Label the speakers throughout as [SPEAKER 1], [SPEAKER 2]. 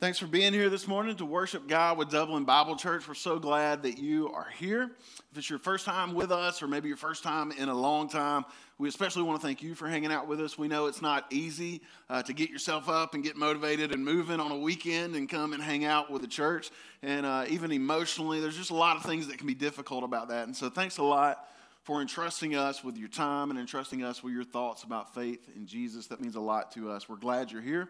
[SPEAKER 1] Thanks for being here this morning to worship God with Dublin Bible Church. We're so glad that you are here. If it's your first time with us, or maybe your first time in a long time, we especially want to thank you for hanging out with us. We know it's not easy uh, to get yourself up and get motivated and moving on a weekend and come and hang out with the church. And uh, even emotionally, there's just a lot of things that can be difficult about that. And so, thanks a lot for entrusting us with your time and entrusting us with your thoughts about faith in Jesus. That means a lot to us. We're glad you're here.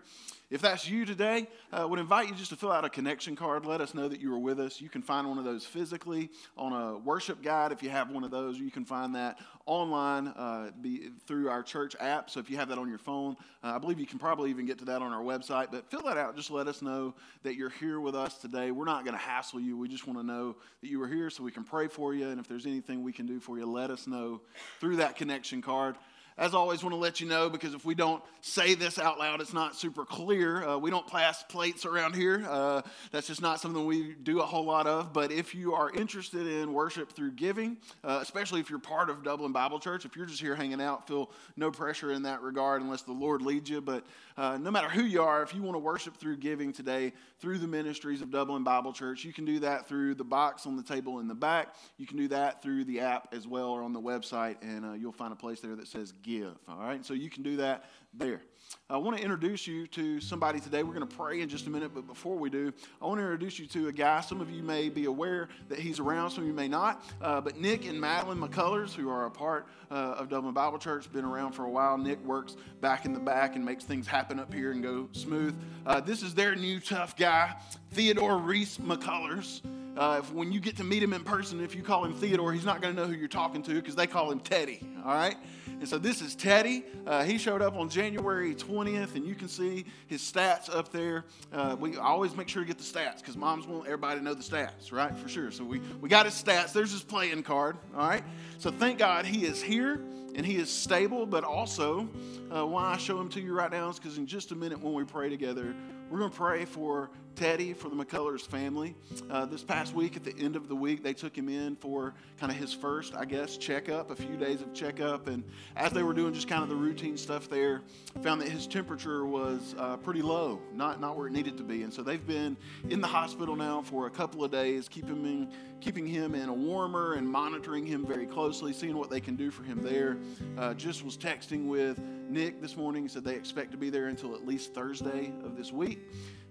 [SPEAKER 1] If that's you today, I uh, would invite you just to fill out a connection card. Let us know that you were with us. You can find one of those physically on a worship guide if you have one of those. You can find that online uh, be, through our church app. So if you have that on your phone, uh, I believe you can probably even get to that on our website. But fill that out. Just let us know that you're here with us today. We're not going to hassle you. We just want to know that you are here so we can pray for you. And if there's anything we can do for you, let us know through that connection card as always, want to let you know because if we don't say this out loud, it's not super clear. Uh, we don't pass plates around here. Uh, that's just not something we do a whole lot of. But if you are interested in worship through giving, uh, especially if you're part of Dublin Bible Church, if you're just here hanging out, feel no pressure in that regard unless the Lord leads you. But uh, no matter who you are, if you want to worship through giving today through the ministries of Dublin Bible Church, you can do that through the box on the table in the back. You can do that through the app as well or on the website, and uh, you'll find a place there that says give. All right, so you can do that there. I want to introduce you to somebody today. We're going to pray in just a minute, but before we do, I want to introduce you to a guy. Some of you may be aware that he's around, some of you may not. Uh, but Nick and Madeline McCullers, who are a part uh, of Dublin Bible Church, been around for a while. Nick works back in the back and makes things happen up here and go smooth. Uh, this is their new tough guy, Theodore Reese McCullers. Uh, if, when you get to meet him in person, if you call him Theodore, he's not going to know who you're talking to because they call him Teddy. All right? And so this is Teddy. Uh, he showed up on January 20th, and you can see his stats up there. Uh, we always make sure to get the stats because moms want everybody to know the stats, right? For sure. So we, we got his stats. There's his playing card. All right? So thank God he is here and he is stable, but also uh, why I show him to you right now is because in just a minute when we pray together, we're going to pray for Teddy, for the McCullers family. Uh, this past week, at the end of the week, they took him in for kind of his first, I guess, checkup, a few days of checkup. And as they were doing just kind of the routine stuff there, found that his temperature was uh, pretty low, not, not where it needed to be. And so they've been in the hospital now for a couple of days, keeping him, keeping him in a warmer and monitoring him very closely, seeing what they can do for him there. Uh, just was texting with Nick this morning, said they expect to be there until at least Thursday of this week.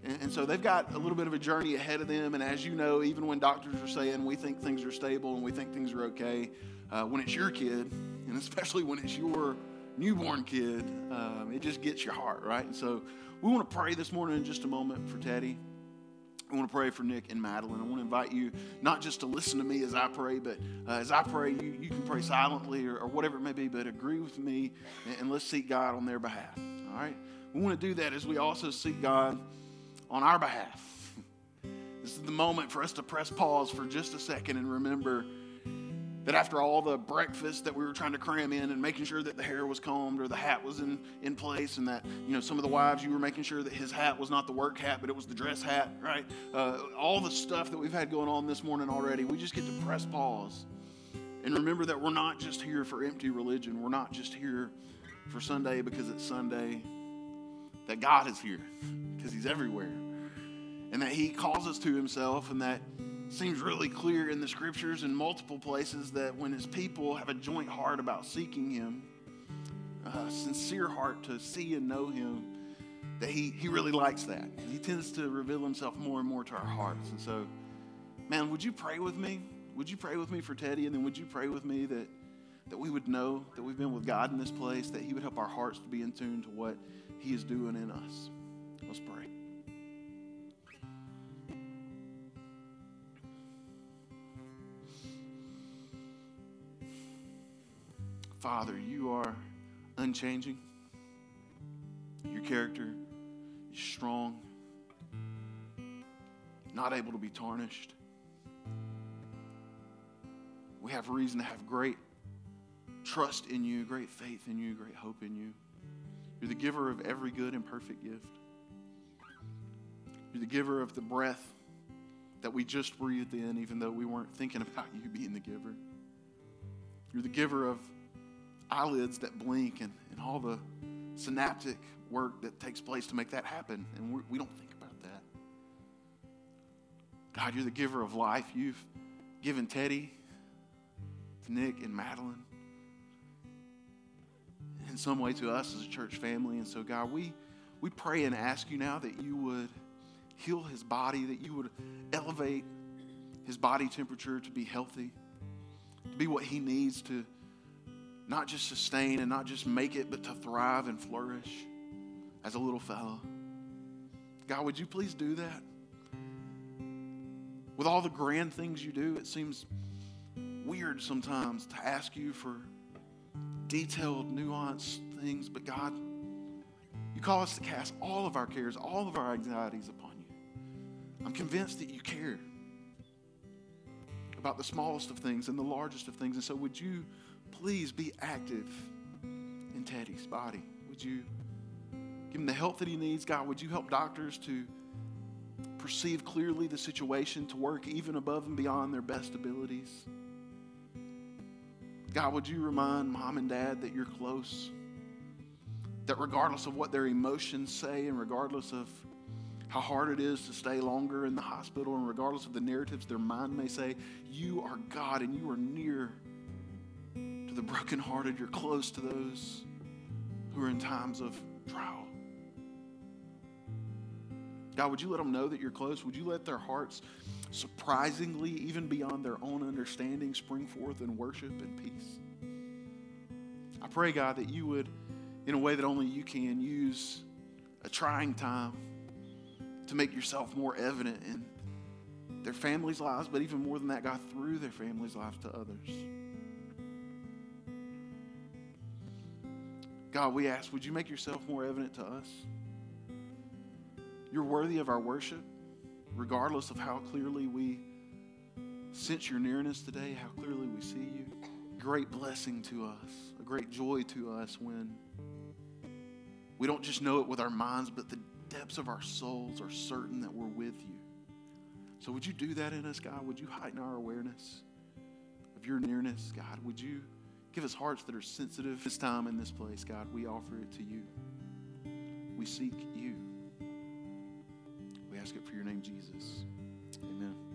[SPEAKER 1] And, and, so they've got a little bit of a journey ahead of them. And as you know, even when doctors are saying we think things are stable and we think things are okay, uh, when it's your kid, and especially when it's your newborn kid, um, it just gets your heart, right? And so we want to pray this morning in just a moment for Teddy. I want to pray for Nick and Madeline. I want to invite you not just to listen to me as I pray, but uh, as I pray, you, you can pray silently or, or, whatever it may be, but agree with me and, and let's seek God on their behalf. All right? We want to do that as we also seek God on our behalf. This is the moment for us to press pause for just a second and remember that after all the breakfast that we were trying to cram in and making sure that the hair was combed or the hat was in, in place and that you know some of the wives you were making sure that his hat was not the work hat but it was the dress hat right? Uh, all the stuff that we've had going on this morning already we just get to press pause and remember that we're not just here for empty religion. We're not just here for sunday because it's sunday that god is here because he's everywhere and that he calls us to himself and that seems really clear in the scriptures in multiple places that when his people have a joint heart about seeking him, a sincere heart to see and know him, that he, he really likes that. He tends to reveal himself more and more to our hearts. And so, man, would you pray with me? Would you pray with me for Teddy? And then would you pray with me that, that we would know that we've been with God in this place, that he would help our hearts to be in tune to what he is doing in us? Let's pray. Father, you are unchanging. Your character is strong, not able to be tarnished. We have reason to have great trust in you, great faith in you, great hope in you. You're the giver of every good and perfect gift. You're the giver of the breath that we just breathed in, even though we weren't thinking about you being the giver. You're the giver of eyelids that blink and, and all the synaptic work that takes place to make that happen. And we do not think about that. God, you're the giver of life. You've given Teddy to Nick and Madeline in some way to us as a church family. And so, God, we, we pray and ask you now that you would heal his body, that you would elevate his body temperature to be healthy, to be what he needs to not just sustain and not just make it, but to thrive and flourish as a little fellow. God, would you please do that? With all the grand things you do, it seems weird sometimes to ask you for detailed, nuanced things, but God, you call us to cast all of our cares, all of our anxieties upon you. I'm convinced that you care about the smallest of things and the largest of things. And so, would you please be active in Teddy's body? Would you give him the help that he needs? God, would you help doctors to perceive clearly the situation, to work even above and beyond their best abilities. God, would you remind mom and dad that you're close? That regardless of what their emotions say and regardless of how hard it is to stay longer in the hospital and regardless of the narratives their mind may say, you are God and you are near to the brokenhearted. You're close to those who are in times of trial. God, would you let them know that you're close? Would you let their hearts, surprisingly, even beyond their own understanding, spring forth in worship and peace? I pray, God, that you would, in a way that only you can, use a trying time to make yourself more evident in their families' lives, but even more than that, God, through their families' lives to others. God, we ask, would you make yourself more evident to us? You're worthy of our worship, regardless of how clearly we sense your nearness today, how clearly we see you. Great blessing to us, a great joy to us when we don't just know it with our minds, but the depths of our souls are certain that we're with you. So, would you do that in us, God? Would you heighten our awareness of your nearness, God? Would you give us hearts that are sensitive this time in this place, God? We offer it to you. We seek you ask it for your name, Jesus. Amen.